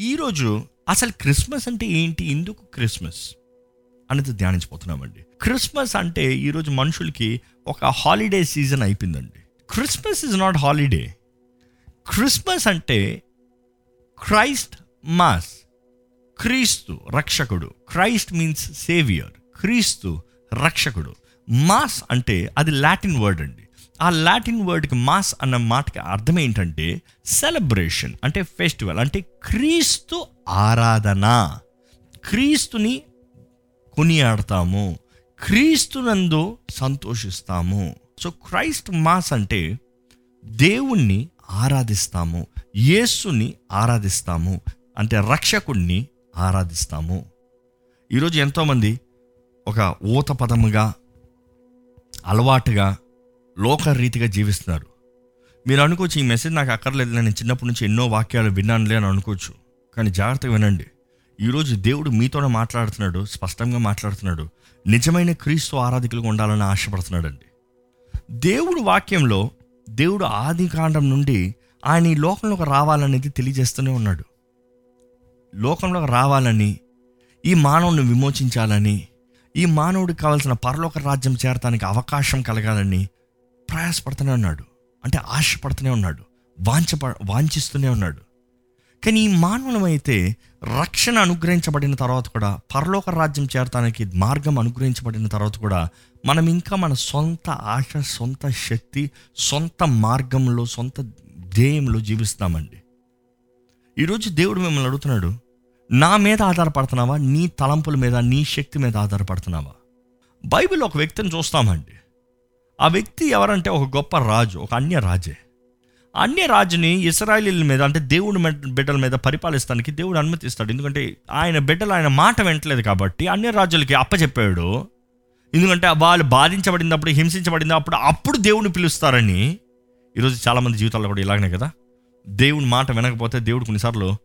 ఈరోజు అసలు క్రిస్మస్ అంటే ఏంటి? ఎందుకు క్రిస్మస్? అనేది ధ్యానించిపోతున్నామండి క్రిస్మస్ అంటే ఈరోజు మనుషులకి ఒక హాలిడే సీజన్ అయిపోయిందండి. Christmas is not holiday Christmas అంటే క్రైస్ట్ మాస్ క్రీస్తు రక్షకుడు. క్రైస్ట్ మీన్స్ సేవియర్ క్రీస్తు రక్షకుడు. మాస్ అంటే అది లాటిన్ వర్డ్ అండి. ఆ లాటిన్ వర్డ్కి మాస్ అన్న మాటకి అర్థం ఏంటంటే సెలబ్రేషన్ అంటే ఫెస్టివల్ అంటే క్రీస్తు ఆరాధన. క్రీస్తుని కొనియాడతాము క్రీస్తునందు సంతోషిస్తాము. సో క్రైస్ట్ మాస్ అంటే దేవుణ్ణి ఆరాధిస్తాము యేసుని ఆరాధిస్తాము అంటే రక్షకుణ్ణి ఆరాధిస్తాము. ఈరోజు ఎంతోమంది ఒక ఊత పదముగా అలవాటుగా లోకరీతిగా జీవిస్తున్నారు. మీరు అనుకోవచ్చు ఈ మెసేజ్ నాకు అక్కర్లేదు నేను చిన్నప్పటి నుంచి ఎన్నో వాక్యాలు విన్నానులే అని అనుకోవచ్చు. కానీ జాగ్రత్తగా వినండి. ఈరోజు దేవుడు మీతోనే మాట్లాడుతున్నాడు స్పష్టంగా మాట్లాడుతున్నాడు. నిజమైన క్రీస్తు ఆరాధికులుగా ఉండాలని ఆశపడుతున్నాడండి. దేవుడు వాక్యంలో దేవుడు ఆది కాండం నుండి ఆయన ఈ లోకంలోకి రావాలనేది తెలియజేస్తూనే ఉన్నాడు. లోకంలోకి రావాలని ఈ మానవుని విమోచించాలని ఈ మానవుడికి కావాల్సిన పరలోక రాజ్యం చేరటానికి అవకాశం కలగాలని ప్రయాసపడుతూనే ఉన్నాడు. అంటే ఆశపడుతూనే ఉన్నాడు. వాంచ వాంఛిస్తూనే ఉన్నాడు. కానీ ఈ మానవులం అయితే రక్షణ అనుగ్రహించబడిన తర్వాత కూడా పరలోక రాజ్యం చేరటానికి మార్గం అనుగ్రహించబడిన తర్వాత కూడా మనం ఇంకా మన సొంత ఆశ సొంత శక్తి సొంత మార్గంలో సొంత ధ్యేయంలో జీవిస్తామండి ఈరోజు దేవుడు మిమ్మల్ని అడుగుతున్నాడు నా మీద ఆధారపడుతున్నావా? నీ తలంపుల మీద నీ శక్తి మీద ఆధారపడుతున్నావా? బైబిల్ ఒక వ్యక్తిని చూస్తామండి. ఆ వ్యక్తి ఎవరంటే ఒక గొప్ప రాజు ఒక అన్య రాజే. అన్య రాజుని ఇస్రాయలీల మీద అంటే దేవుడి బిడ్డల మీద పరిపాలిస్తానికి దేవుడు అనుమతిస్తాడు. ఎందుకంటే ఆయన బిడ్డలు ఆయన మాట వింటలేదు కాబట్టి అన్య రాజులకి అప్పచెప్పాడు. ఎందుకంటే వాళ్ళు బాధించబడినప్పుడు హింసించబడినప్పుడు అప్పుడు దేవుడిని పిలుస్తారని. ఈరోజు చాలామంది జీవితాల్లో కూడా ఇలాగనే కదా? దేవుని మాట వినకపోతే దేవుడు కొన్నిసార్లు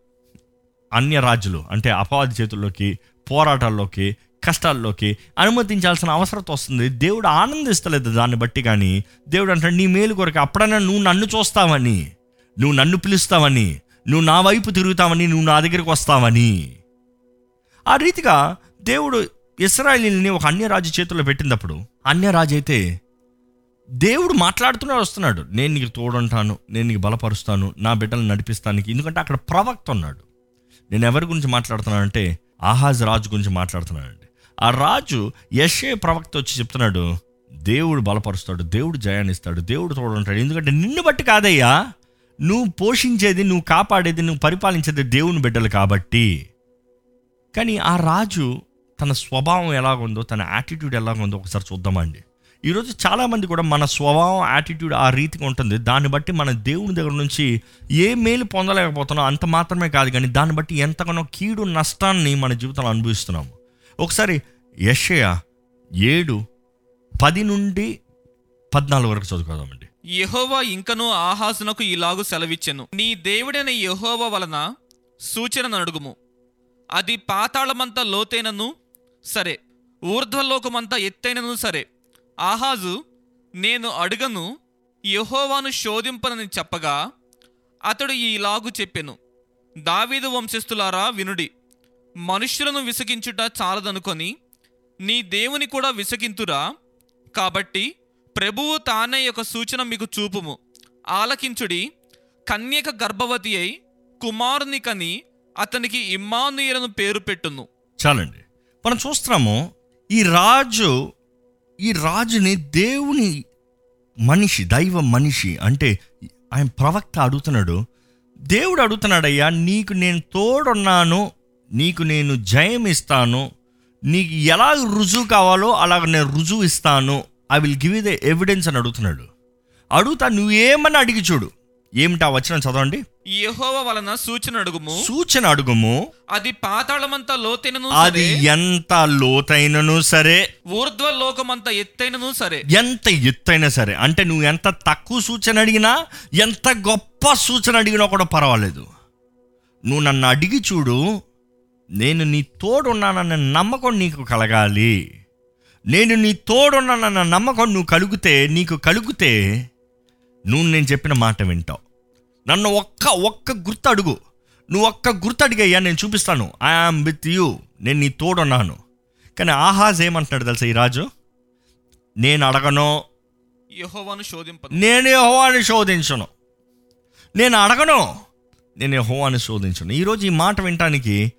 అన్య రాజులు అంటే అపవాది చేతుల్లోకి పోరాటాల్లోకి కష్టాల్లోకి అనుమతించాల్సిన అవసరం వస్తుంది. దేవుడు ఆనందిస్తలేదు దాన్ని బట్టి కానీ దేవుడు అంటాడు నీ మేలు కొరకు అప్పుడైనా నువ్వు నన్ను చూస్తావని నువ్వు నన్ను పిలుస్తావని నువ్వు నా వైపు తిరుగుతావని నువ్వు నా దగ్గరికి వస్తావని. ఆ రీతిగా దేవుడు ఇస్రాయలీని ఒక అన్యరాజు చేతుల్లో పెట్టినప్పుడు అన్యరాజు అయితే దేవుడు మాట్లాడుతూనే వస్తున్నాడు. నేను నీకు తోడుంటాను నేను నీకు బలపరుస్తాను నా బిడ్డలను నడిపిస్తానికి ఎందుకంటే అక్కడ ప్రవక్త ఉన్నాడు. నేను ఎవరి గురించి మాట్లాడుతున్నానంటే ఆహాజ్ రాజు గురించి మాట్లాడుతున్నాడండి. ఆ రాజు యశే ప్రవక్త వచ్చి చెప్తున్నాడు దేవుడు బలపరుస్తాడు దేవుడు జయాన్నిస్తాడు దేవుడు తోడుంటాడు. ఎందుకంటే నిన్ను బట్టి కాదయ్యా నువ్వు పోషించేది నువ్వు కాపాడేది నువ్వు పరిపాలించేది దేవుని బిడ్డలు కాబట్టి. కానీ ఆ రాజు తన స్వభావం ఎలాగుందో తన యాటిట్యూడ్ ఎలాగుందో ఒకసారి చూద్దామండి. ఈరోజు చాలామంది కూడా మన స్వభావం యాటిట్యూడ్ ఆ రీతిగా ఉంటుంది. దాన్ని బట్టి మన దేవుని దగ్గర నుంచి ఏ మేలు పొందలేకపోతున్నాం అంత మాత్రమే కాదు కానీ దాన్ని బట్టి ఎంతగానో కీడు నష్టాన్ని మన జీవితంలో అనుభవిస్తున్నాము. ఒకసారి యషయ ఏడు పది నుండి పద్నాలుగు వరకు చదువుకోదామండి. యహోవా ఇంకనూ ఆహాసునకు ఇలాగు సెలవిచ్చెను. నీ దేవుడైన యహోవా వలన సూచన అడుగుము అది పాతాళమంతా లోతైనను సరే ఊర్ధ్వలోకమంతా ఎత్తైనను సరే ఆహాజు నేను అడుగను యహోవాను శోధింపనని చెప్పగా అతడు ఈలాగు చెప్పెను. దావీదు వంశస్థులారా వినుడి మనుష్యులను విసిగించుట చాలదనుకొని నీ దేవుని కూడా విసిగింతురా? కాబట్టి ప్రభువు తానే ఒక సూచన మీకు చూపుము. ఆలకించుడి కన్యక గర్భవతి అయి కుమారుని కని అతనికి ఇమ్మానుయేలను పేరు పెట్టును. చాలండి. మనం చూస్తున్నాము ఈ రాజు ఈ రాజుని దేవుని మనిషి దైవ మనిషి అంటే ఆయన ప్రవక్త అడుగుతున్నాడు. దేవుడు అడుగుతున్నాడయ్యా నీకు నేను తోడున్నాను నీకు నేను జయం ఇస్తాను నీకు ఎలా రుజువు కావాలో అలాగ నేను రుజువు ఇస్తాను I will give the evidence అని అడుగుతున్నాడు. అడుగుతా నువ్వేమని అడిగి చూడు. ఏమిటా వచ్చిన చదవండి? యెహోవా వలన సూచన అడుగుము. సూచన అడుగుము. అది పాతాళమంత లోతైనను అది ఎంత లోతైనను సరే. ఊర్ధ్వ లోకమంత ఎత్తైనను సరే. ఎంత ఎత్తైనా సరే. అంటే నువ్వు ఎంత తక్కువ సూచన అడిగినా ఎంత గొప్ప సూచన అడిగినా కూడా పర్వాలేదు. నువ్వు నన్ను అడిగి చూడు. నేను నీ తోడున్నానన్న నమ్మకం నీకు కలగాలి. నేను నీ తోడున్నానన్న నమ్మకం నువ్వు కలిగితే నీకు కలిగితే నువ్వు నేను చెప్పిన మాట వింటావు. నన్ను ఒక్క ఒక్క గుర్తు అడుగు. నువ్వు ఒక్క గుర్తు అడిగయ్యా నేను చూపిస్తాను. ఐఆమ్ విత్ యూ నేను నీ తోడున్నాను. కానీ ఆహాజ్ ఏమంటున్నాడు తెలుసా ఈ రాజు? నేను అడగను. యెహోవాను శోధింపదు నేను యెహోవాని శోధించను. నేను అడగను. నేను యెహోవాని శోధించను. ఈరోజు ఈ మాట వినటానికి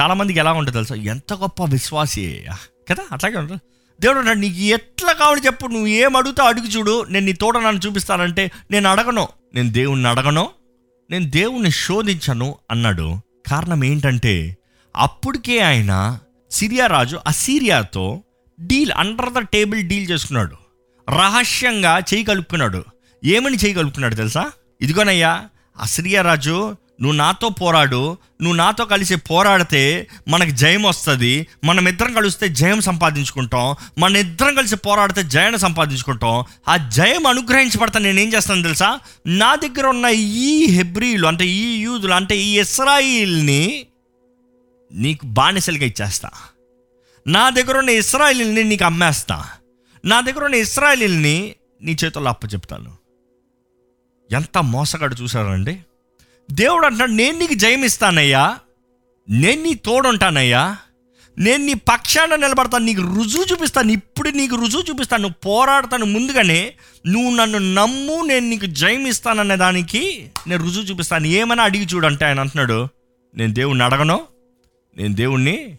చాలామందికి ఎలా ఉంటుంది తెలుసా? ఎంత గొప్ప విశ్వాసి. కదా అట్లాగే ఉంటుంది. దేవుడు అంటాడు నీకు ఎట్లా కావాలి చెప్పు నువ్వు ఏం అడుగుతా అడుగు చూడు. నేను నీ తోట నన్ను చూపిస్తానంటే నేను అడగను. నేను దేవుణ్ణి అడగను. నేను దేవుణ్ణి శోధించను అన్నాడు. కారణం ఏంటంటే అప్పటికే ఆయన సిరియా రాజు అసీరియాతో deal under the table deal చేసుకున్నాడు. రహస్యంగా చేయగలుపుకున్నాడు ఏమని చేయగలుపుకున్నాడు తెలుసా? ఇదిగోనయ్యా అసిరియా రాజు నువ్వు నాతో పోరాడు నువ్వు నాతో కలిసి పోరాడితే మనకు జయం వస్తుంది. మనం ఇద్దరం కలిస్తే జయం సంపాదించుకుంటాం. మన ఇద్దరం కలిసి పోరాడితే జయాన్ని సంపాదించుకుంటాం. ఆ జయం అనుగ్రహించబడతా నేనేం చేస్తాను తెలుసా? నా దగ్గర ఉన్న ఈ హెబ్రీలు అంటే ఈ యూదులు అంటే ఈ ఇస్రాయిల్ని నీకు బానిసలుగా ఇచ్చేస్తా. నా దగ్గర ఉన్న ఇస్రాయిల్ని నీకు అమ్మేస్తా. నా దగ్గర ఉన్న ఇస్రాయిల్ని నీ చేతుల్లో అప్పచెప్తాను. ఎంత మోసగాడు చూసారండి దేవుడు అంటున్నాడు నేను నీకు జయమిస్తానయ్యా. నేను నీ తోడుంటానయ్యా. నేను నీ పక్షాన నిలబడతాను. నీకు రుజువు చూపిస్తాను. ఇప్పుడు నీకు రుజువు చూపిస్తాను. నువ్వు పోరాడతాను ముందుగానే. నువ్వు నన్ను నమ్ము. నేను నీకు జయమిస్తాననే దానికి నేను రుజువు చూపిస్తాను. ఏమైనా అడిగి చూడంటే ఆయన అంటున్నాడు నేను దేవుణ్ణి అడగను. నేను దేవుణ్ణి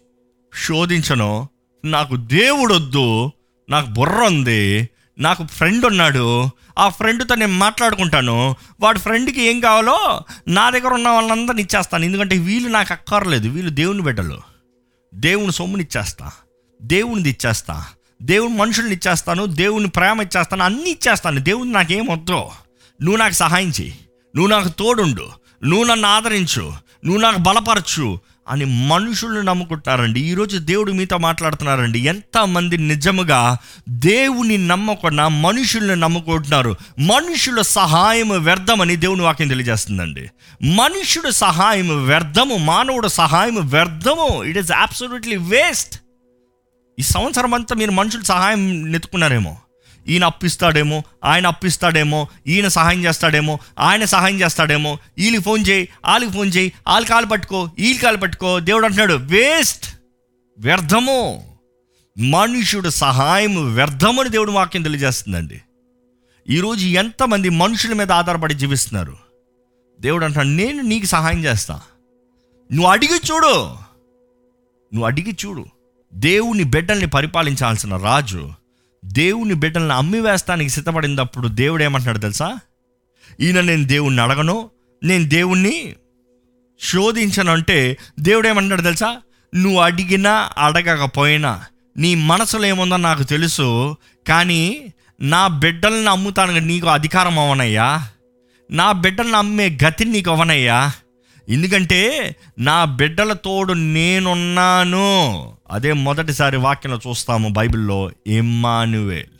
శోధించను. నాకు దేవుడొద్దు. నాకు బుర్ర ఉంది. నాకు ఫ్రెండ్ ఉన్నాడు. ఆ ఫ్రెండ్తో నేను మాట్లాడుకుంటాను. వాడి ఫ్రెండ్కి ఏం కావాలో నా దగ్గర ఉన్న వాళ్ళందరిని ఇచ్చేస్తాను. ఎందుకంటే వీళ్ళు నాకు అక్కర్లేదు. వీళ్ళు దేవుని బిడ్డలు. దేవుని సొమ్ముని ఇచ్చేస్తా. దేవునిది ఇచ్చేస్తా. దేవుని మనుషుల్ని ఇచ్చేస్తాను. దేవుని ప్రేమ ఇచ్చేస్తాను. అన్నీ ఇచ్చేస్తాను. దేవుని నాకేం వద్దు. నువ్వు నాకు సహాయం చేయి నువ్వు నాకు తోడుండు. నువ్వు నన్ను ఆదరించు. నువ్వు నాకు బలపరచు. అని మనుషుల్ని నమ్ముకుంటున్నారండి. ఈరోజు దేవుడు మీతో మాట్లాడుతున్నారండి. ఎంతమంది నిజముగా దేవుని నమ్మకుండా మనుషుల్ని నమ్ముకుంటున్నారు. మనుషుల సహాయం వ్యర్థమని దేవుని వాక్యం తెలియజేస్తుందండి. మనుషుడు సహాయం వ్యర్థము మానవుడు సహాయం వ్యర్థము. ఇట్ ఈస్ అబ్సల్యూట్లీ వేస్ట్ ఈ సంవత్సరం అంతా మీరు మనుషుల సహాయం నెత్తుకున్నారేమో ఈయన అప్పిస్తాడేమో ఆయన అప్పిస్తాడేమో ఈయన సహాయం చేస్తాడేమో ఆయన సహాయం చేస్తాడేమో. వీళ్ళకి ఫోన్ చేయి వాళ్ళకి ఫోన్ చేయి వాళ్ళు కాలు పట్టుకో వీళ్ళు కాలు పట్టుకో. దేవుడు అంటున్నాడు వేస్ట్ వ్యర్థము. మనుషుడు సహాయం వ్యర్థమని దేవుడు వాక్యం తెలియజేస్తుందండి. ఈరోజు ఎంతమంది మనుషుల మీద ఆధారపడి జీవిస్తున్నారు? దేవుడు అంటాడు నేను నీకు సహాయం చేస్తా. నువ్వు అడిగి చూడు. నువ్వు అడిగి చూడు. దేవుని బిడ్డల్ని పరిపాలించాల్సిన రాజు దేవుని బిడ్డల్ని అమ్మివేస్తానికి సిద్ధపడినప్పుడు దేవుడు ఏమంటున్నాడు తెలుసా? ఈయన నేను దేవుణ్ణి అడగను నేను దేవుణ్ణి శోధించను అంటే దేవుడు ఏమంటున్నాడు తెలుసా? నువ్వు అడిగినా అడగకపోయినా నీ మనసులో ఏముందో నాకు తెలుసు కానీ నా బిడ్డల్ని అమ్ముతానికి నీకు అధికారం అవనయ్యా నా బిడ్డల్ని అమ్మే గతిని నీకు అవనయ్యా ఎందుకంటే నా బిడ్డల తోడు నేనున్నాను. అదే మొదటిసారి వాక్యంలో చూస్తాము బైబిల్లో ఇమ్మానువేల్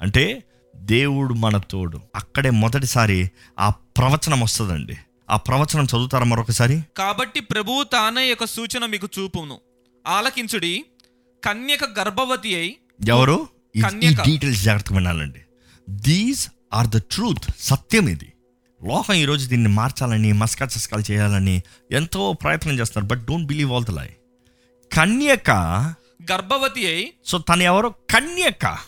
అంటే దేవుడు మన తోడు. అక్కడే మొదటిసారి ఆ ప్రవచనం వస్తుందండి. ఆ ప్రవచనం చదువుతారా మరొకసారి? కాబట్టి ప్రభువు తానే యొక్క సూచన మీకు చూపును. ఆలకించుడి కన్యక గర్భవతి అయి ఎవరు. డీటెయిల్స్ జాగ్రత్తగా వినాలండి. దీస్ ఆర్ ద ట్రూత్ సత్యం ఇది. లోకం ఈరోజు దీన్ని మార్చాలని మస్కా చస్కాలు చేయాలని ఎంతో ప్రయత్నం చేస్తున్నారు. But don't believe all the lie కన్యక గర్భవతి అయి సో తను ఎవరో కన్యక.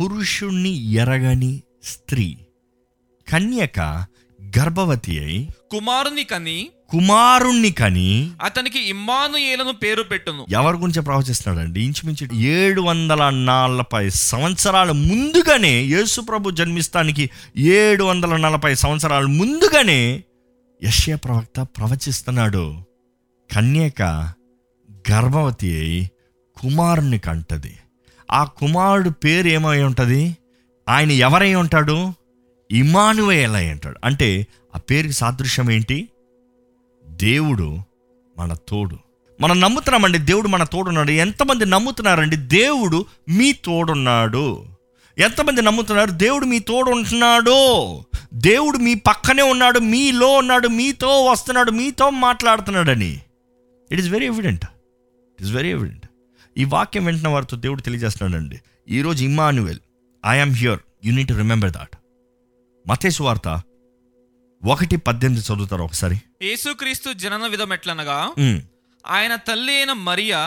పురుషుణ్ణి ఎరగని స్త్రీ. కన్యక గర్భవతి అయి కుమారుని కని కుమారుణ్ణి కని అతనికి ఇమ్మానుయేలను పేరు పెట్టును. ఎవరి గురించి ప్రవచిస్తున్నాడండి? ఇంచుమించు ఏడు వందల నలభై సంవత్సరాల ముందుగానే యేసు ప్రభు జన్మిస్తానికి ఏడు వందల నలభై సంవత్సరాల ముందుగానే యశ్య ప్రవక్త ప్రవచిస్తున్నాడు. కన్యక గర్భవతి అయి కుమారుని కంటది. ఆ కుమారుడు పేరు ఏమై ఉంటుంది? ఆయన ఎవరై ఉంటాడు? ఇమానువేల్ అయి ఉంటాడు. అంటే ఆ పేరుకి సాదృశ్యం ఏంటి? దేవుడు మన తోడు. మనం నమ్ముతున్నామండి దేవుడు మన తోడున్నాడు. ఎంతమంది నమ్ముతున్నారండి? దేవుడు మీ తోడున్నాడు. ఎంతమంది నమ్ముతున్నారు? దేవుడు మీ తోడు ఉంటున్నాడు దేవుడు మీ పక్కనే ఉన్నాడు మీలో ఉన్నాడు మీతో వస్తున్నాడు మీతో మాట్లాడుతున్నాడని. It is very evident it is very evident ఈ వాక్యం వెంటనే వారితో దేవుడు తెలియజేస్తున్నాడండి. ఈరోజు Immanuel I'm here you need remember that మతేసు వార్త ఒకటి పద్దెనిమిది చదువుతారు ఒకసారి? యేసుక్రీస్తు జనన విధం ఎట్లనగా ఆయన తల్లి అయిన మరియా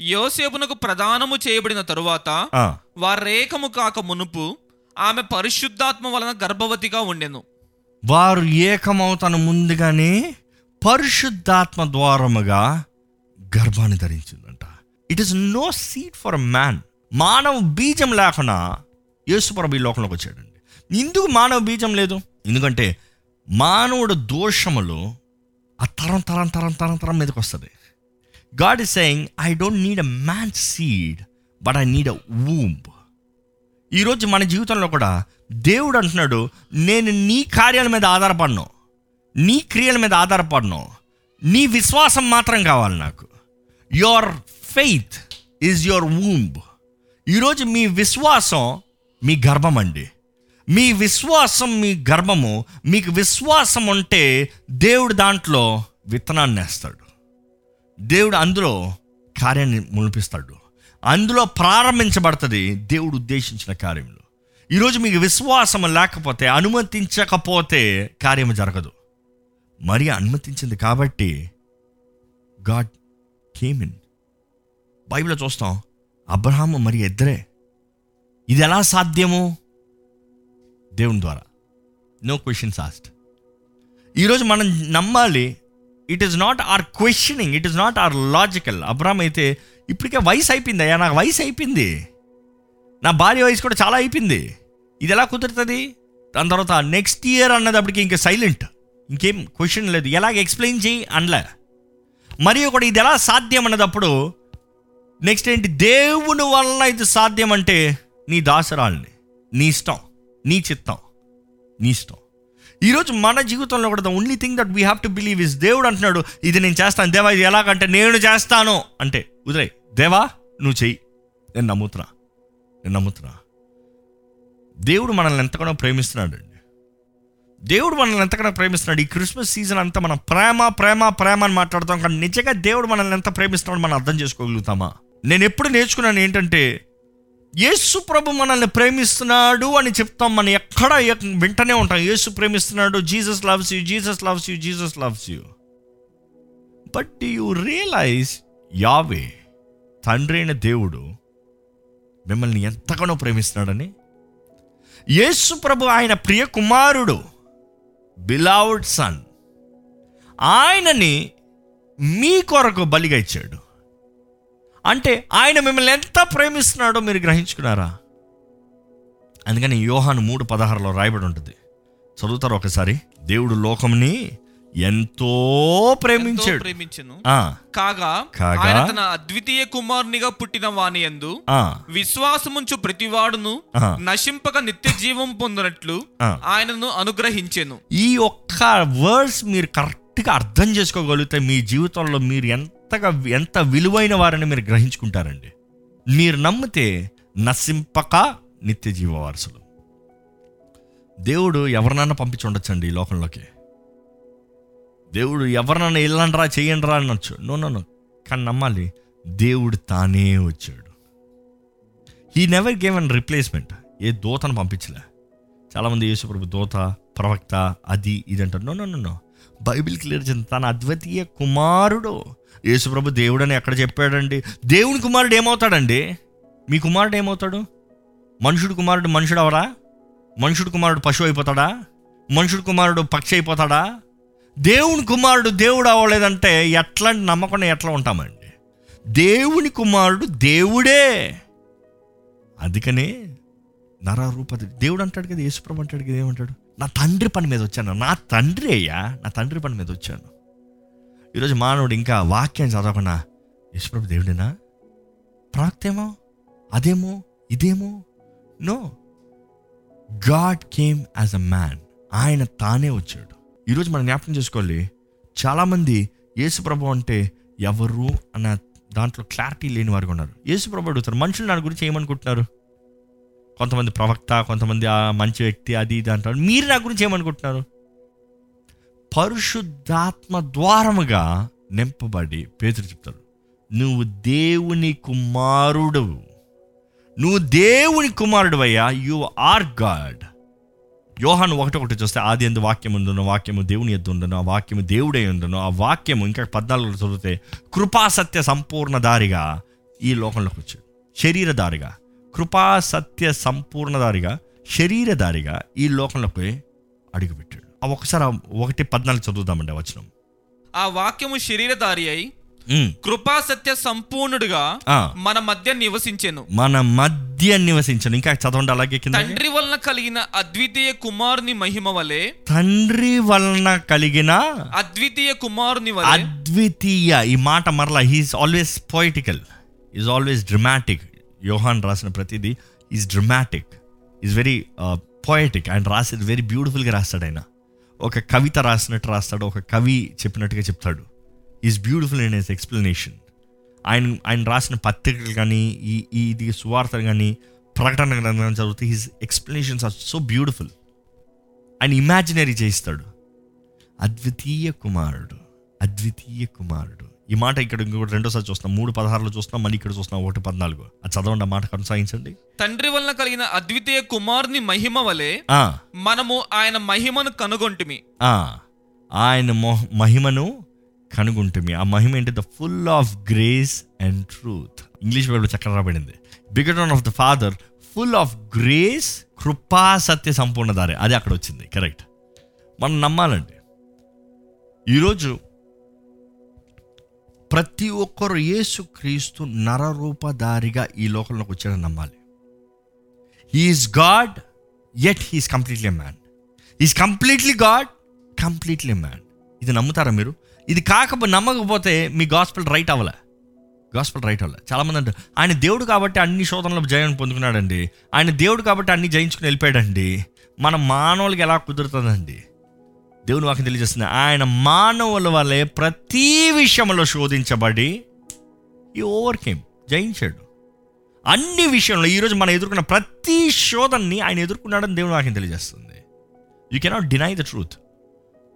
యోసేపునకు ప్రదానము చేయబడిన తరువాత ఆ, వారేకము కాక మునుపు ఆమె పరిశుద్ధాత్మ వలన గర్భవతిగా ఉండెను. వారు ఏకమవుతాను ముందుగానే పరిశుద్ధాత్మ ద్వారముగా గర్భాన్ని ధరించిందంట. It is no seed for a man మానవ బీజం లేకుండా యేసుప్రభు ఈ లోకంలోకి వచ్చాడండి. ఎందుకు మానవ బీజం లేదు? ఎందుకంటే మానవుడు దోషములు ఆ తరం తరం తరం తరం తరం మీదకి వస్తుంది. God is saying I don't need a man seed but I need a womb ఈరోజు మన జీవితంలో కూడా దేవుడు అంటున్నాడు నేను నీ కార్యాల మీద ఆధారపడను. నీ క్రియల మీద ఆధారపడను. నీ విశ్వాసం మాత్రం కావాలి నాకు. Your faith is your womb ఈరోజు మీ విశ్వాసం మీ గర్భం అండి మీ విశ్వాసం మీ గర్భము మీకు విశ్వాసం ఉంటే దేవుడు దాంట్లో విత్తనాన్ని వేస్తాడు. దేవుడు అందులో కార్యాన్ని మునిపిస్తాడు అందులో ప్రారంభించబడుతుంది దేవుడు ఉద్దేశించిన కార్యములు. ఈరోజు మీకు విశ్వాసం లేకపోతే అనుమతించకపోతే కార్యము జరగదు. మరి అనుమతించింది కాబట్టి గాడ్ కేమిన్ బైబిల్లో చూస్తాం అబ్రహాము మరి ఇద్దరే. ఇది ఎలా సాధ్యము? దేవుని ద్వారా. నో క్వశ్చన్స్ ఆస్ట్ ఈరోజు మనం నమ్మాలి it is not our questioning it is not our logical Abram అయితే ఇప్పటికే వయసు అయిపోయింది అయ్యా నాకు వయసు అయిపోయింది. నా భార్య వయసు కూడా చాలా అయిపోయింది. ఇది ఎలా కుదురుతుంది? దాని తర్వాత నెక్స్ట్ ఇయర్ అన్నదప్పటికి ఇంకా సైలెంట్ ఇంకేం క్వశ్చన్ లేదు. ఎలాగ ఎక్స్ప్లెయిన్ చేయి? అనలే. మరియు కూడా ఇది ఎలా సాధ్యం అన్నదప్పుడు నెక్స్ట్ ఏంటి? దేవుని వలన ఇది సాధ్యం అంటే నీ దాసరాల్ని నీ ఇష్టం నీ చిత్తం నీ ఇష్టం. ఈరోజు మన జీవితంలో కూడా the only thing that we have to believe is దేవుడు అంటున్నాడు ఇది నేను చేస్తాను దేవా ఇది ఎలాగంటే నేను చేస్తాను అంటే ఉదయ్ దేవా నువ్వు చెయ్యి. నేను నమ్ముతున్నా. నేను నమ్ముతున్నా. దేవుడు మనల్ని ఎంతగానో ప్రేమిస్తున్నాడు అండి దేవుడు మనల్ని ఎంతకన్నా ప్రేమిస్తున్నాడు. ఈ క్రిస్మస్ సీజన్ అంతా మనం ప్రేమ ప్రేమ ప్రేమ అని మాట్లాడతాం కానీ నిజంగా దేవుడు మనల్ని ఎంత ప్రేమిస్తున్నాడు మనం అర్థం చేసుకోగలుగుతామా? నేను ఎప్పుడు నేర్చుకున్నాను ఏంటంటే యేసు ప్రభు మనల్ని ప్రేమిస్తున్నాడు అని చెప్తాం మనం ఎక్కడ వింటనే ఉంటాం. యేసు ప్రేమిస్తున్నాడు Jesus loves you Jesus loves you Jesus loves you. But you realize Yahweh తండ్రి అయిన దేవుడు మిమ్మల్ని ఎంతగానో ప్రేమిస్తున్నాడని? యేసు ప్రభు ఆయన ప్రియ కుమారుడు. Beloved son. ఆయనని మీ కొరకు బలిగా ఇచ్చాడు. అంటే ఆయన మిమ్మల్ని ఎంత ప్రేమిస్తున్నాడో మీరు గ్రహించుకున్నారా? అందుకని యోహాను మూడు పదహారులో రాయబడి ఉంటుంది. చదువుతారు ఒకసారి? దేవుడు లోకంని ఎంతో ప్రేమించాడు. ప్రేమించెను. కాగా కాగా ఆయన తన అద్వితీయ కుమారునిగా పుట్టిన వాని ఆ, విశ్వాసముంచు ప్రతివాడును. నశింపక నిత్య జీవం పొందినట్లు. ఆయనను అనుగ్రహించెను. ఈ ఒక్క వర్డ్స్ మీరు కరెక్ట్గా అర్థం చేసుకోగలిగితే మీ జీవితంలో మీరు ఎంతగా ఎంత విలువైన వారని మీరు గ్రహించుకుంటారండి. మీరు నమ్మితే నశింపక నిత్య జీవ వారసులు. దేవుడు ఎవరినన్నా పంపించి ఉండొచ్చండి ఈ లోకంలోకి. దేవుడు ఎవరినన్నా వెళ్ళండిరా చేయండిరా అనొచ్చు. నో నో కానీ నమ్మాలి దేవుడు తానే వచ్చాడు. He never gave an replacement ఏ దూతను పంపించలే. చాలామంది యేసుప్రభు దూత ప్రవక్త అది ఇది అంటారు. No no no no Bible clear చేసింది తన అద్వితీయ కుమారుడు. యేసుప్రభు దేవుడు అని ఎక్కడ చెప్పాడండి? దేవుని కుమారుడు ఏమవుతాడండి? మీ కుమారుడు ఏమవుతాడు? మనుషుడు కుమారుడు మనుషుడు అవరా మనుషుడు కుమారుడు పశువు అయిపోతాడా? మనుషుడు కుమారుడు పక్షి అయిపోతాడా? దేవుని కుమారుడు దేవుడు అవ్వలేదంటే ఎట్లాంటి నమ్మకం ఎట్లా ఉంటామండి? దేవుని కుమారుడు దేవుడే. అందుకనే నరరూపతి దేవుడు అంటాడు కదా యేసుప్రభు అంటాడు కదా ఏమంటాడు నా తండ్రి పని మీద వచ్చాను. నా తండ్రి అయ్యా నా తండ్రి పని మీద వచ్చాను. ఈరోజు మానవుడు ఇంకా వాక్యం చదవకుండా యేసుప్రభు దేవుడేనా? ప్రాక్తేమో అదేమో? ఇదేమో? No. God came as a man. ఆయన తానే వచ్చాడు. ఈరోజు మనం జ్ఞాపకం చేసుకోవాలి. చాలామంది యేసుప్రభు అంటే ఎవరు అన్న దాంట్లో క్లారిటీ లేని వారు ఉన్నారు. యేసుప్రభు అడుగుతారు మనుషులు నా గురించి ఏమనుకుంటున్నారు? కొంతమంది ప్రవక్త కొంతమంది ఆ మంచి వ్యక్తి అది ఇది అంటారు. మీరు నా గురించి ఏమనుకుంటున్నారు? పరిశుద్ధాత్మ ద్వారముగా నింపబడి పేతురు చెప్తారు నువ్వు దేవుని కుమారుడు నువ్వు దేవుని కుమారుడు అయ్యా యు ఆర్ గాడ్ యోహాను ఒకటి ఒకటి చూస్తే ఆది ఎందు వాక్యం ఉందను వాక్యము దేవుని ఎద్దు ఉండను ఆ వాక్యము దేవుడే ఉందను ఆ వాక్యము ఇంకా పద్నాలుగు చదివితే కృపాసత్య సంపూర్ణ దారిగా ఈ లోకంలోకి వచ్చాడు. శరీరదారిగా కృపా సత్య సంపూర్ణ దారిగా శరీరదారిగా ఈ లోకంలోకి అడుగుపెట్టాడు. ఆ ఒకసారి ఒకటి పద్నాలుగు చదువుదామండి ఆ వచనం. ఆ వాక్యము శరీరధారి అయి కృపా సత్య సంపూర్ణుడుగా మన మధ్య నివసించెను. మన మధ్య నివసించను. ఇంకా చదవండి అలాగే కింద. తండ్రి వలన కలిగిన అద్వితీయ కుమారుని మహిమ వలె తండ్రి వలన కలిగిన అద్వితీయ కుమారుని వలె అద్వితీయ ఈ మాట మరలా he's always poetical is always dramatic యోహాన్ రాసిన ప్రతిదీ is dramatic is very poetic ఆయన రాసేది వెరీ బ్యూటిఫుల్గా రాస్తాడు ఆయన. ఒక కవిత రాసినట్టు రాస్తాడు ఒక కవి చెప్పినట్టుగా చెప్తాడు. Is beautiful in his explanation ఆయన ఆయన రాసిన పత్రికలు కానీ ఈ ఈ ఇది సువార్తలు కానీ ప్రకటన గ్రంథం చదివితే his explanations are so beautiful ఆయన ఇమాజినరీ చేయిస్తాడు. అద్వితీయ కుమారుడు అద్వితీయ కుమారుడు. ఈ మాట ఇక్కడ ఇంకొకటి రెండోసారి చూస్తున్నాం మూడు పదహారులో చూస్తున్నాం మళ్ళీ ఇక్కడ చూస్తున్నాం ఒకటి పద్నాలుగు. అది చదవండి ఆ మాట కొనసాగించండి. తండ్రి వలన కలిగిన అద్వితీయ కుమారుని మహిమ వలె మనము ఆయన మహిమను కనుగొంటిమి. ఆయన మొహ- మహిమను కనుగొంటుంది. ఆ మహిమ ఏంటి? The full of grace and truth English Bible చక్కగా రాబడింది begotten of the father full of grace కృపా సత్య సంపూర్ణ దారి అది అక్కడ వచ్చింది. కరెక్ట్ మనం నమ్మాలండి. ఈరోజు ప్రతి ఒక్కరు యేసు క్రీస్తు నరరూపధారిగా ఈ లోకంలోకి వచ్చాడని నమ్మాలి. He's God yet he's completely man is completely God completely man ఇది నమ్ముతారా మీరు? ఇది కాకపోతే నమ్మకపోతే మీ గాస్పల్ రైట్ అవ్వలే. గాస్పల్ రైట్ అవ్వలే. చాలామంది అంటారు ఆయన దేవుడు కాబట్టి అన్ని శోధనలు జయం పొందుకున్నాడండి. ఆయన దేవుడు కాబట్టి అన్ని జయించుకుని వెళ్ళిపోయాడండి. మన మానవులకి ఎలా కుదురుతుందండి? దేవుని వాక్యం తెలియజేస్తుంది ఆయన మానవుల వల్లే ప్రతి విషయంలో శోధించబడి ఈ ఓవర్కేమ్ జయించాడు. అన్ని విషయంలో ఈరోజు మనం ఎదుర్కొన్న ప్రతి శోధనని ఆయన ఎదుర్కొన్నాడని దేవుని వాక్యం తెలియజేస్తుంది. You cannot deny the truth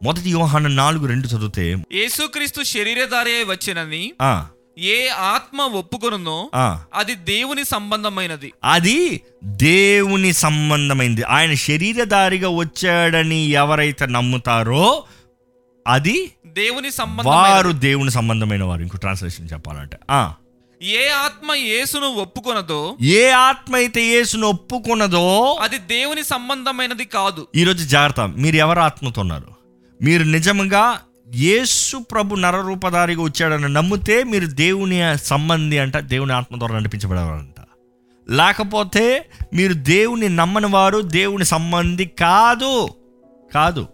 మొదటి యోహాను నాలుగు రెండు చదివితే యేసుక్రీస్తు శరీరధారి అయి వచ్చినని ఆ, ఏ ఆత్మ ఒప్పుకొనునో ఆ, అది దేవుని సంబంధమైనది. అది దేవుని సంబంధమైంది. ఆయన శరీరధారిగా వచ్చాడని ఎవరైతే నమ్ముతారో అది దేవుని సంబంధం వారు దేవుని సంబంధమైన వారు. ఇంకో ట్రాన్స్లేషన్ చెప్పాలంటే. ఆ, ఏ ఆత్మ యేసును ఒప్పుకొనదో ఏ ఆత్మ అయితే యేసును ఒప్పుకున్నదో అది దేవుని సంబంధమైనది కాదు. ఈరోజు జాగ్రత్త. మీరు ఎవరు ఆత్మతో ఉన్నారు? మీరు నిజంగా యేసు ప్రభు నరరూపధారిగా వచ్చాడని నమ్మితే మీరు దేవుని సంబంధి అంట దేవుని ఆత్మ ద్వారా నడిపించబడేవారంట. లేకపోతే మీరు దేవుని నమ్మని వారు దేవుని సంబంధి కాదు. కాదు.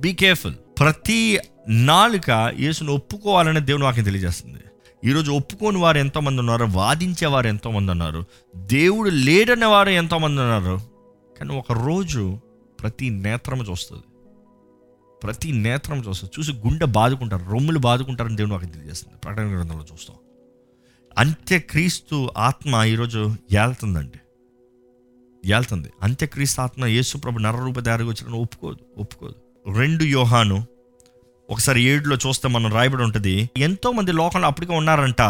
బీ కేర్ఫుల్ ప్రతి నాలుక యేసును ఒప్పుకోవాలని దేవుని వాక్యం తెలియజేస్తుంది. ఈరోజు ఒప్పుకోని వారు ఎంతోమంది ఉన్నారు వాదించే వారు ఎంతోమంది ఉన్నారు దేవుడు లేడని వారు ఎంతోమంది ఉన్నారు. కానీ ఒకరోజు ప్రతి నేత్రము చూస్తుంది. ప్రతి నేత్రం చూస్తారు చూసి గుండె బాదుకుంటారు రొమ్ములు బాదుకుంటారని దేవుని వాక్యం తెలియజేస్తుంది. ప్రకటన గ్రంథంలో చూస్తాం. అంత్యక్రీస్తు ఆత్మ ఈరోజు ఏళ్తుందండి. ఏళ్తుంది. అంత్యక్రీస్తు ఆత్మ యేసుప్రభు నరరూప దారికి వచ్చిన ఒప్పుకోదు ఒప్పుకోదు. రెండు యోహాను ఒకసారి ఏడులో చూస్తే మనం రాయబడి ఉంటుంది ఎంతోమంది లోకంలో అప్పటికే ఉన్నారంట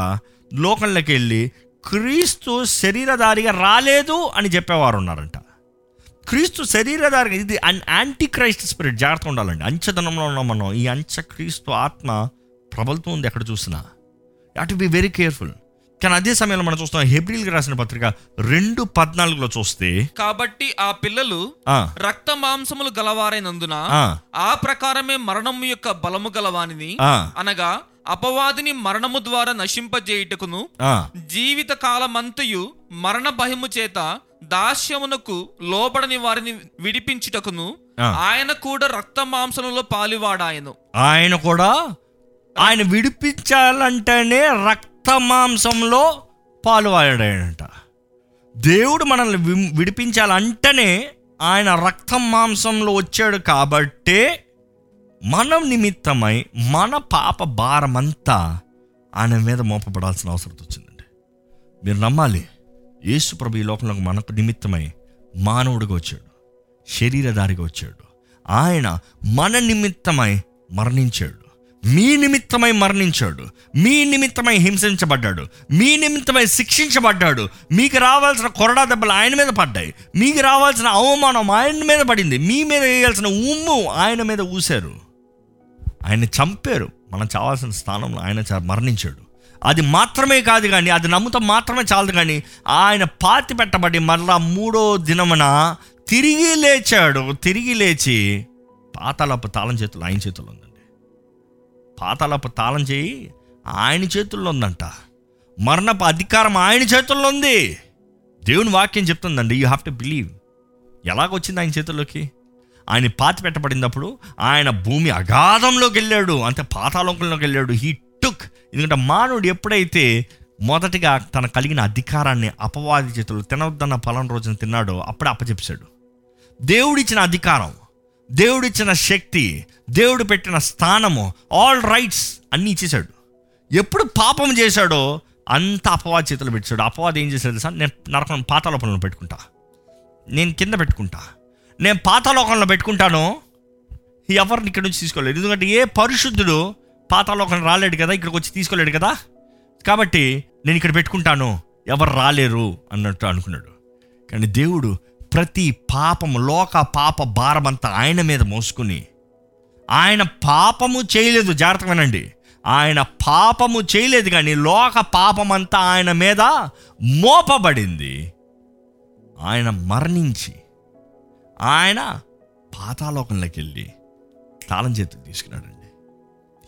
లోకంలోకి వెళ్ళి క్రీస్తు శరీరధారిగా రాలేదు అని చెప్పేవారు ఉన్నారంట క్రీస్తు శరీరధారిగా ఇది యాంటీ క్రైస్ట్ స్పిరిట్ జాగ్రత్తగా ఉండాలండి. అంచెదనంలో ఉన్నాం మనం. ఈ అంచె క్రీస్తు ఆత్మ ప్రబలుతూ ఉంది ఎక్కడ చూసినా. టు బి వెరీ కేర్ఫుల్ కానీ అదే సమయంలో మనం చూస్తాం హెబ్రిల్కి రాసిన పత్రిక రెండు పద్నాలుగులో చూస్తే కాబట్టి ఆ పిల్లలు రక్త మాంసములు గలవారైనందున ఆ, ప్రకారమే మరణము యొక్క బలము గలవానిని ఆ, అనగా అపవాదిని మరణము ద్వారా నశింపజేయుటకును. జీవిత కాలమంతయు మరణ భయము చేత దాస్యమునకు లోబడని వారిని విడిపించుటకును. ఆయన కూడా రక్త మాంసములలో పాలివాడాయను. ఆయన కూడా ఆయన విడిపించాలంటేనే రక్త మాంసంలో పాలు వాడాడంట దేవుడు మనల్ని విడిపించాలంటేనే ఆయన రక్త మాంసంలో వచ్చాడు కాబట్టే మనం నిమిత్తమై మన పాప భారమంతా ఆయన మీద మోపబడాల్సిన అవసరం వచ్చిందండి. మీరు నమ్మాలి. యేసు ప్రభు ఈ లోకంలో మనకు నిమిత్తమై మానవుడిగా వచ్చాడు. శరీరధారిగా వచ్చాడు. ఆయన మన నిమిత్తమై మరణించాడు. మీ నిమిత్తమై మరణించాడు. మీ నిమిత్తమై హింసించబడ్డాడు. మీ నిమిత్తమై శిక్షించబడ్డాడు. మీకు రావాల్సిన కొరడా దెబ్బలు ఆయన మీద పడ్డాయి. మీకు రావాల్సిన అవమానం ఆయన మీద పడింది. మీ మీద వేయాల్సిన ఉమ్ము ఆయన మీద ఊశారు. ఆయన చంపారు. మనం చావాల్సిన స్థానంలో ఆయన చ- మరణించాడు. అది మాత్రమే కాదు కానీ అది నమ్ముతాం మాత్రమే చాలదు కానీ ఆయన పాతి పెట్టబడి మరలా మూడో దినమున తిరిగి లేచాడు. తిరిగి లేచి పాతాలపు తాళం చేతులు ఆయన చేతుల్లో ఉందండి. పాతాలపు తాళం చేయి ఆయన చేతుల్లో ఉందంట. మరణపు అధికారం ఆయన చేతుల్లో ఉంది. దేవుని వాక్యం చెప్తుందండి యూ హ్యావ్ టు బిలీవ్ ఎలాగొచ్చింది ఆయన చేతుల్లోకి? ఆయన పాతి పెట్టబడినప్పుడు ఆయన భూమి అగాధంలోకి వెళ్ళాడు. అంటే పాతాలోకంలోకి వెళ్ళాడు. హీ టుక్ ఎందుకంటే మానవుడు ఎప్పుడైతే మొదటిగా తన కలిగిన అధికారాన్ని అపవాది చేతులు తినవద్దన్న పలాన రోజున తిన్నాడో అప్పుడే అప్పచెప్పాడు దేవుడిచ్చిన అధికారం దేవుడిచ్చిన శక్తి దేవుడు పెట్టిన స్థానము ఆల్ రైట్స్ అన్నీ ఇచ్చేశాడు. ఎప్పుడు పాపం చేశాడో అంత అపవాది చేతులు పెట్టాడు అపవాది ఏం చేశాడు సార్ నేను నరకం పాతాలోకంలో పెట్టుకుంటా. నేను కింద పెట్టుకుంటా. నేను పాతాలోకంలో పెట్టుకుంటాను. ఎవరిని ఇక్కడ నుంచి తీసుకోలేదు. ఎందుకంటే ఏ పరిశుద్ధుడు పాతాలోకం రాలేడు కదా ఇక్కడికి వచ్చి తీసుకోలేడు కదా? కాబట్టి నేను ఇక్కడ పెట్టుకుంటాను. ఎవరు రాలేరు అన్నట్టు అనుకున్నాడు. కానీ దేవుడు ప్రతి పాపము లోక పాప భారమంతా ఆయన మీద మోసుకుని ఆయన పాపము చేయలేదు. జాగ్రత్తగానండి ఆయన పాపము చేయలేదు కానీ లోక పాపమంతా ఆయన మీద మోపబడింది. ఆయన మరణించి ఆయన పాతాలోకంలోకి వెళ్ళి తాళం చేతికి తీసుకున్నాడు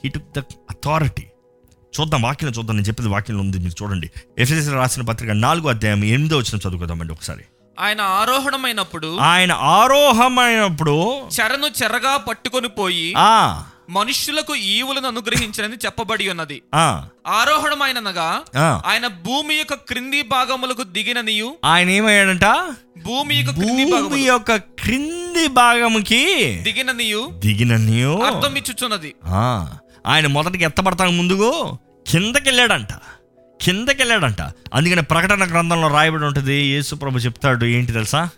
హీ టుక్ ద అథారిటీ చూద్దాం వాక్యం చూద్దాం. నేను చెప్పేది వాక్యంలో ఉంది మీరు చూడండి. ఎఫ్ఎస్ రాసిన పత్రిక నాలుగో అధ్యాయం ఎనిమిదో వచ్చిన చదువుకుందామండి ఒకసారి. ఆయన ఆరోహణమైనప్పుడు ఆయన ఆరోహమైనప్పుడు చెరను చెరగా పట్టుకొని పోయి ఆ. మనుష్యులకు ఈవులను అనుగ్రహించనని చెప్పబడి ఉన్నది. ఆ. ఆరోహణమైననగా ఆ. ఆయన భూమి యొక్క క్రింది భాగములకు దిగిననియు ఆయన ఏమయ్యాడంట? భూమి యొక్క క్రింది భూమి యొక్క క్రింది భాగముకి దిగిననియు దిగిన నీవు అర్థం ఇచ్చుచున్నది. ఆయన మొదటికి ఎత్తపడతాను ముందుకు కిందకి వెళ్ళాడంట కిందకి వెళ్ళాడంట అందుకని ప్రకటన గ్రంథంలో రాయబడి ఉంటుంది యేసు ప్రభు చెప్తాడు ఏంటి తెలుసా?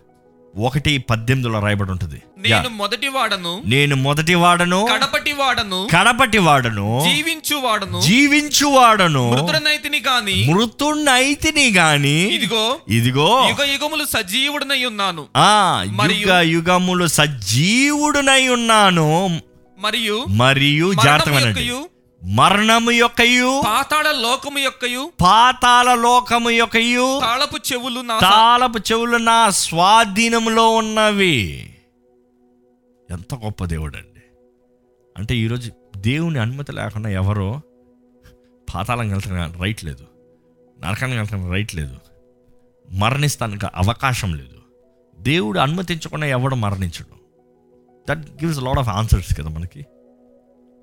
ఒకటి పద్దెనిమిదిలో రాయబడి ఉంటుంది. నేను మొదటి వాడను నేను మొదటి వాడను కడపటి వాడను కడపటి వాడను జీవించు వాడను జీవించు వాడను మృతుడనైతిని గాని మృతున్నైతిని గాని ఇదిగో ఇదిగో యుగ యుగములు సజీవుడనై ఉన్నాను. ఆ యుగ యుగములు సజీవుడునై ఉన్నాను. మరియు మరియు మరణము జాగ్రత్తగా యొక్కయు మరణము యొక్కయు పాతాళ లోకము యొక్కయు పాతాల లోకము యొక్కయు తాళపు చెవులు నా తాళపు చెవులు నా స్వాధీనంలో ఉన్నవి. ఎంత గొప్ప దేవుడు అండి అంటే ఈరోజు దేవుని అనుమతి లేకుండా ఎవరో పాతాళం వెళ్తానికి రైట్ లేదు. నరకానికి వెళ్తానికి రైట్ లేదు. మరణిస్తానికి అవకాశం లేదు. దేవుడు అనుమతించకుండా ఎవడు మరణించడు. That gives lot of answers కదా మనకి.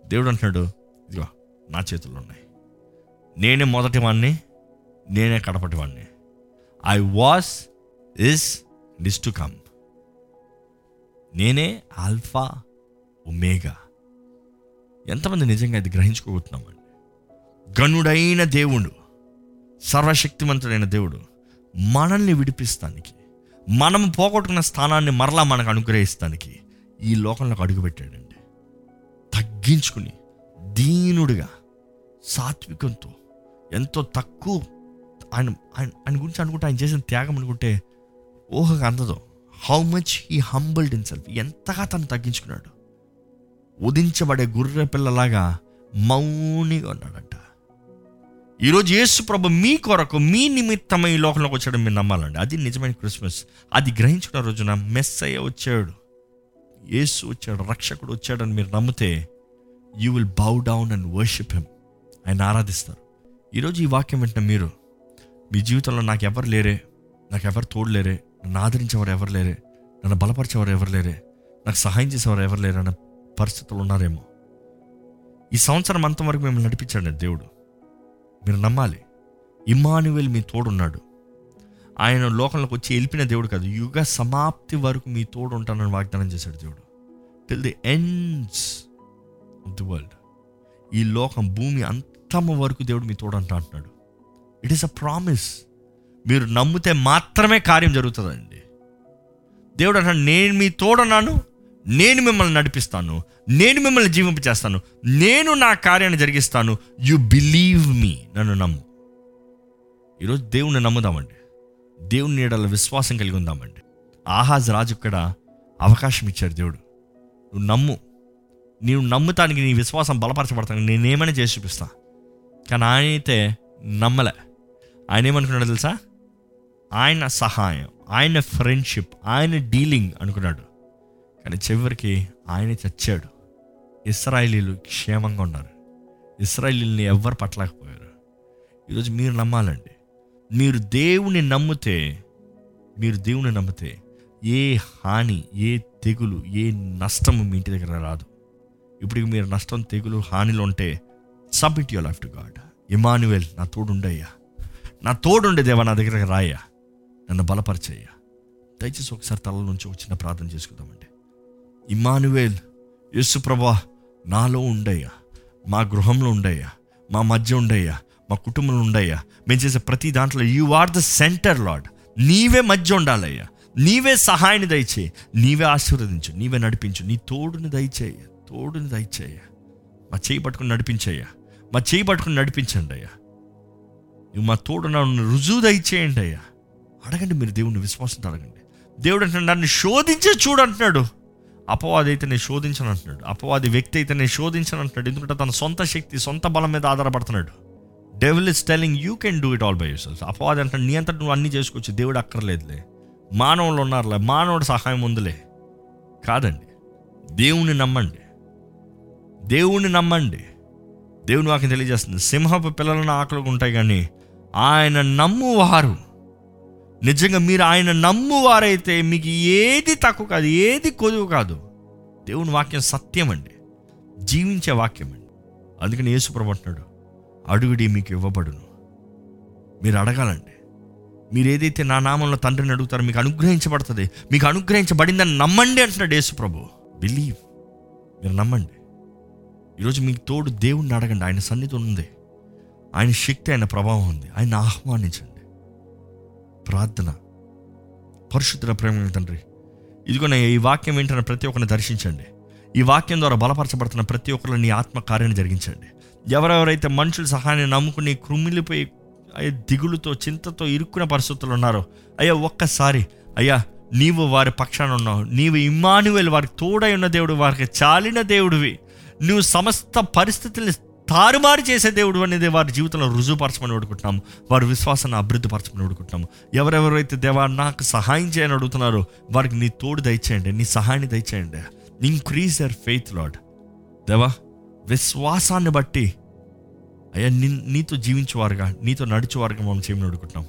దేవుడు అంటున్నాడు ఇదిగో నా చేతుల్లో ఉన్నాయి. నేనే మొదటి వాడిని నేనే కడపటి వాడిని I was is this to come నేనే ఆల్ఫా ఒమేగా. ఎంతమంది నిజంగా ఇది గ్రహించుకోబోతున్నామండి గనుడైన దేవుడు సర్వశక్తివంతుడైన దేవుడు మనల్ని విడిపిస్తానికి మనం పోగొట్టుకున్న స్థానాన్ని మరలా మనకు అనుగ్రహిస్తానికి ఈ లోకంలోకి అడుగుపెట్టాడండి తగ్గించుకుని దీనుడిగా సాత్వికంతో ఎంతో తక్కువ ఆయన ఆయన ఆయన గురించి అనుకుంటే ఆయన చేసిన త్యాగం అనుకుంటే ఊహగా అందదు. How much he humbled in self ఎంతగా తను తగ్గించుకున్నాడు. ఉదించబడే గుర్రె పిల్లలాగా మౌనిగా ఉన్నాడంట. ఈరోజు యేసు ప్రభు మీ కొరకు మీ నిమిత్తమై ఈ లోకంలోకి వచ్చాడు మీరు నమ్మాలండి. అది నిజమైన క్రిస్మస్. అది గ్రహించుకున్న రోజున మెస్ అయ్యే వచ్చాడు. యేసు వచ్చాడు రక్షకుడు వచ్చాడని మీరు నమ్మితే you will bow down and worship him ఆయన ఆరాధిస్తారు. ఈరోజు ఈ వాక్యం వింటున్న మీరు మీ జీవితంలో నాకు ఎవరు లేరే నాకు ఎవరు తోడు లేరే నన్ను ఆదరించేవారు ఎవరు లేరే నన్ను బలపరిచేవారు ఎవరు లేరే నాకు సహాయం చేసేవారు ఎవరు లేరు అన్న పరిస్థితులు ఉన్నారేమో. ఈ సంవత్సరం అంతవరకు మిమ్మల్ని నడిపించాడు దేవుడు. మీరు నమ్మాలి. ఇమ్మానువేల్ మీ తోడున్నాడు. ఆయన లోకంలోకి వచ్చి వెళ్ళిన దేవుడు కాదు. యుగ సమాప్తి వరకు మీ తోడు ఉంటానని వాగ్దానం చేశాడు దేవుడు. Till the ends of the world ఈ లోకం భూమి అంతమ వరకు దేవుడు మీ తోడు అంటున్నాడు. ఇట్ ఈస్ అ ప్రామిస్ మీరు నమ్మితే మాత్రమే కార్యం జరుగుతుందండి. దేవుడు అంటాడు నేను మీ తోడన్నాను నేను మిమ్మల్ని నడిపిస్తాను నేను మిమ్మల్ని జీవింపచేస్తాను నేను నా కార్యాన్ని జరిగిస్తాను. యు బిలీవ్ మీ నన్ను నమ్ము. ఈరోజు దేవుణ్ణి నమ్ముదామండి. దేవుని నీడల విశ్వాసం కలిగి ఉందామండి. ఆహాజ్ రాజు ఇక్కడ అవకాశం ఇచ్చాడు దేవుడు. నువ్వు నమ్ము. నీవు నమ్ముతానికి నీ విశ్వాసం బలపరచబడతాను నేనేమైనా చేసి చూపిస్తా. కానీ ఆయన అయితే నమ్మలే. ఆయన ఏమనుకున్నాడు తెలుసా? ఆయన సహాయం ఆయన ఫ్రెండ్షిప్ ఆయన డీలింగ్ అనుకున్నాడు. కానీ చివరికి ఆయన చచ్చాడు ఇస్రాయలీలు క్షేమంగా ఉన్నారు. ఇస్రాయలీల్ని ఎవ్వరు పట్టలేకపోయారు. ఈరోజు మీరు నమ్మాలండి. మీరు దేవుని నమ్మితే మీరు దేవుని నమ్మితే ఏ హాని ఏ తెగులు ఏ నష్టము మీ ఇంటి దగ్గర రాదు. ఇప్పుడు మీరు నష్టం తెగులు హానిలో ఉంటే submit your life to God Immanuel నా తోడుండయ్యా. నా తోడుండే దేవా నా దగ్గరకు రాయ్యా. నన్ను బలపరిచయ్యా. దయచేసి ఒకసారి తల నుంచి ఒక చిన్న ప్రార్థన చేసుకుందామండి. ఇమానువేల్ యేసు ప్రభా నాలో ఉండయ్యా. మా గృహంలో ఉండయ్యా. మా మధ్య ఉండయ్యా. మా కుటుంబంలో ఉండయ్యా. మేము చేసే ప్రతి దాంట్లో you are the centre lord నీవే మధ్య ఉండాలయ్యా. నీవే సహాయాన్ని దయచేయి. నీవే ఆశీర్వదించు. నీవే నడిపించు. నీ తోడుని దయచేయ తోడుని దయచేయ మా చేయి పట్టుకుని నడిపించయ్యా. మా చేయి పట్టుకుని నడిపించండి అయ్యా. నువ్వు మా తోడు నన్ను రుజువు దయచేయండి అయ్యా. అడగండి మీరు దేవుడిని విశ్వాసంతో అడగండి దేవుడు అంటున్నాడు నన్ను శోధించే చూడు అంటున్నాడు. అపవాది అయితే నేను శోధించను అంటున్నాడు. అపవాది వ్యక్తి అయితే నేను శోధించను అంటున్నాడు. ఎందుకంటే తన సొంత శక్తి సొంత బలం మీద ఆధారపడుతున్నాడు. Devil is telling you can do it all by your అపవాది అంటే నీ అంతటి నువ్వు అన్నీ చేసుకోవచ్చు. దేవుడు అక్కర్లేదులే. మానవులు ఉన్నారులే మానవుడు సహాయం ఉందిలే. కాదండి. దేవుణ్ణి నమ్మండి. దేవుణ్ణి నమ్మండి. దేవుని వాక్యం తెలియజేస్తుంది. సింహపు పిల్లలను ఆకలిగా ఉంటాయి కానీ ఆయన నమ్మువారు. నిజంగా మీరు ఆయన నమ్మువారైతే మీకు ఏది తక్కువ కాదు ఏది కొదువు కాదు. దేవుని వాక్యం సత్యం అండి. జీవించే వాక్యం అండి. అందుకని యేసుప్రభు అంటున్నాడు అడుగుడి మీకు ఇవ్వబడును. మీరు అడగాలండి. మీరు ఏదైతే నా నామంలో తండ్రిని అడుగుతారో మీకు అనుగ్రహించబడుతుంది. మీకు అనుగ్రహించబడిందని నమ్మండి అంటున్నాడు యేసుప్రభు బిలీవ్ మీరు నమ్మండి. ఈరోజు మీకు తోడు దేవుణ్ణి అడగండి. ఆయన సన్నిధి ఉంది. ఆయన శక్తి ఆయన ప్రభావం ఉంది. ఆయన ఆహ్వానించండి. ప్రార్థన. పరిశుద్ధుల ప్రేమ తండ్రి ఇదిగో ఈ వాక్యం ఏంటన్న ప్రతి ఒక్కరిని దర్శించండి. ఈ వాక్యం ద్వారా బలపరచబడుతున్న ప్రతి ఒక్కరిని నీ ఆత్మ కార్యాన్ని జరిగించండి. ఎవరెవరైతే మనుషుల సహాయాన్ని నమ్ముకుని కృమిలిపోయి అయ్యా దిగులుతో చింతతో ఇరుక్కున్న పరిస్థితులు ఉన్నారో అయ్యా ఒక్కసారి అయ్యా నీవు వారి పక్షాన ఉన్నావు. నీవు ఇమానువేలు వారికి తోడై ఉన్న దేవుడు వారికి చాలిన దేవుడివి. నువ్వు సమస్త పరిస్థితుల్ని తారుమారు చేసే దేవుడు అనేది వారి జీవితంలో రుజువుపరచమని అడుగుతున్నాము వారి విశ్వాసాన్ని అభివృద్ధిపరచమని అడుగుతున్నాము ఎవరెవరైతే దేవా నాకు సహాయం చేయని అడుగుతున్నారో వారికి నీ తోడు దయచేయండి నీ సహాయాన్ని దయచేయండి. ఇంక్రీజ్ దర్ ఫెయిత్ లాడ్ దేవా విశ్వాసాన్ని బట్టి అయ్యా నీ నీతో జీవించేవారుగా నీతో నడిచేవారుగా మనం చేయమని అడుగుతున్నాం.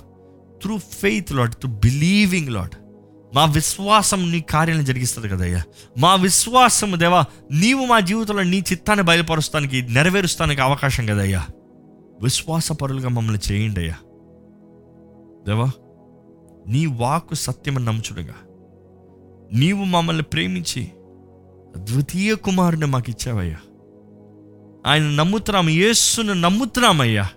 Through faith lord through believing lord మా విశ్వాసం నీ కార్యాలను జరిగిస్తుంది కదయ్యా మా విశ్వాసం దేవా నీవు మా జీవితంలో నీ చిత్తాన్ని బయలుపరుస్తానికి నెరవేరుస్తానికి అవకాశం కదయ్యా విశ్వాసపరులుగా మమ్మల్ని చేయండి అయ్యా. దేవా నీ వాక్కు సత్యమని నమ్ముచుడుగా. నీవు మమ్మల్ని ప్రేమించి ద్వితీయ కుమారుని మాకు ఇచ్చావయ్యా ఆయన నమ్ముతున్నాం యేసును నమ్ముతున్నామయ్యా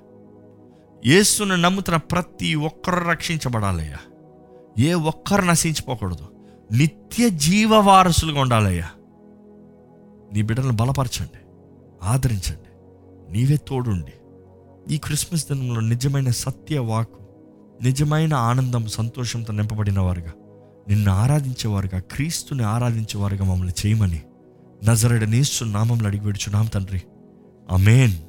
యేసును నమ్ముతున్న ప్రతి ఒక్కరు రక్షించబడాలయ్యా. ఏ ఒక్కరు నశించిపోకూడదు. నిత్య జీవ వారసులుగా ఉండాలయ్యా. నీ బిడ్డలను బలపరచండి ఆదరించండి నీవే తోడుండి. ఈ క్రిస్మస్ దినంలో నిజమైన సత్య వాకు నిజమైన ఆనందం సంతోషంతో నింపబడిన వారుగా నిన్ను ఆరాధించేవారుగా క్రీస్తుని ఆరాధించేవారుగా మమ్మల్ని చేయమని నజరడ నేస్తు నామంలో అడిగి నామ తండ్రి. Amen.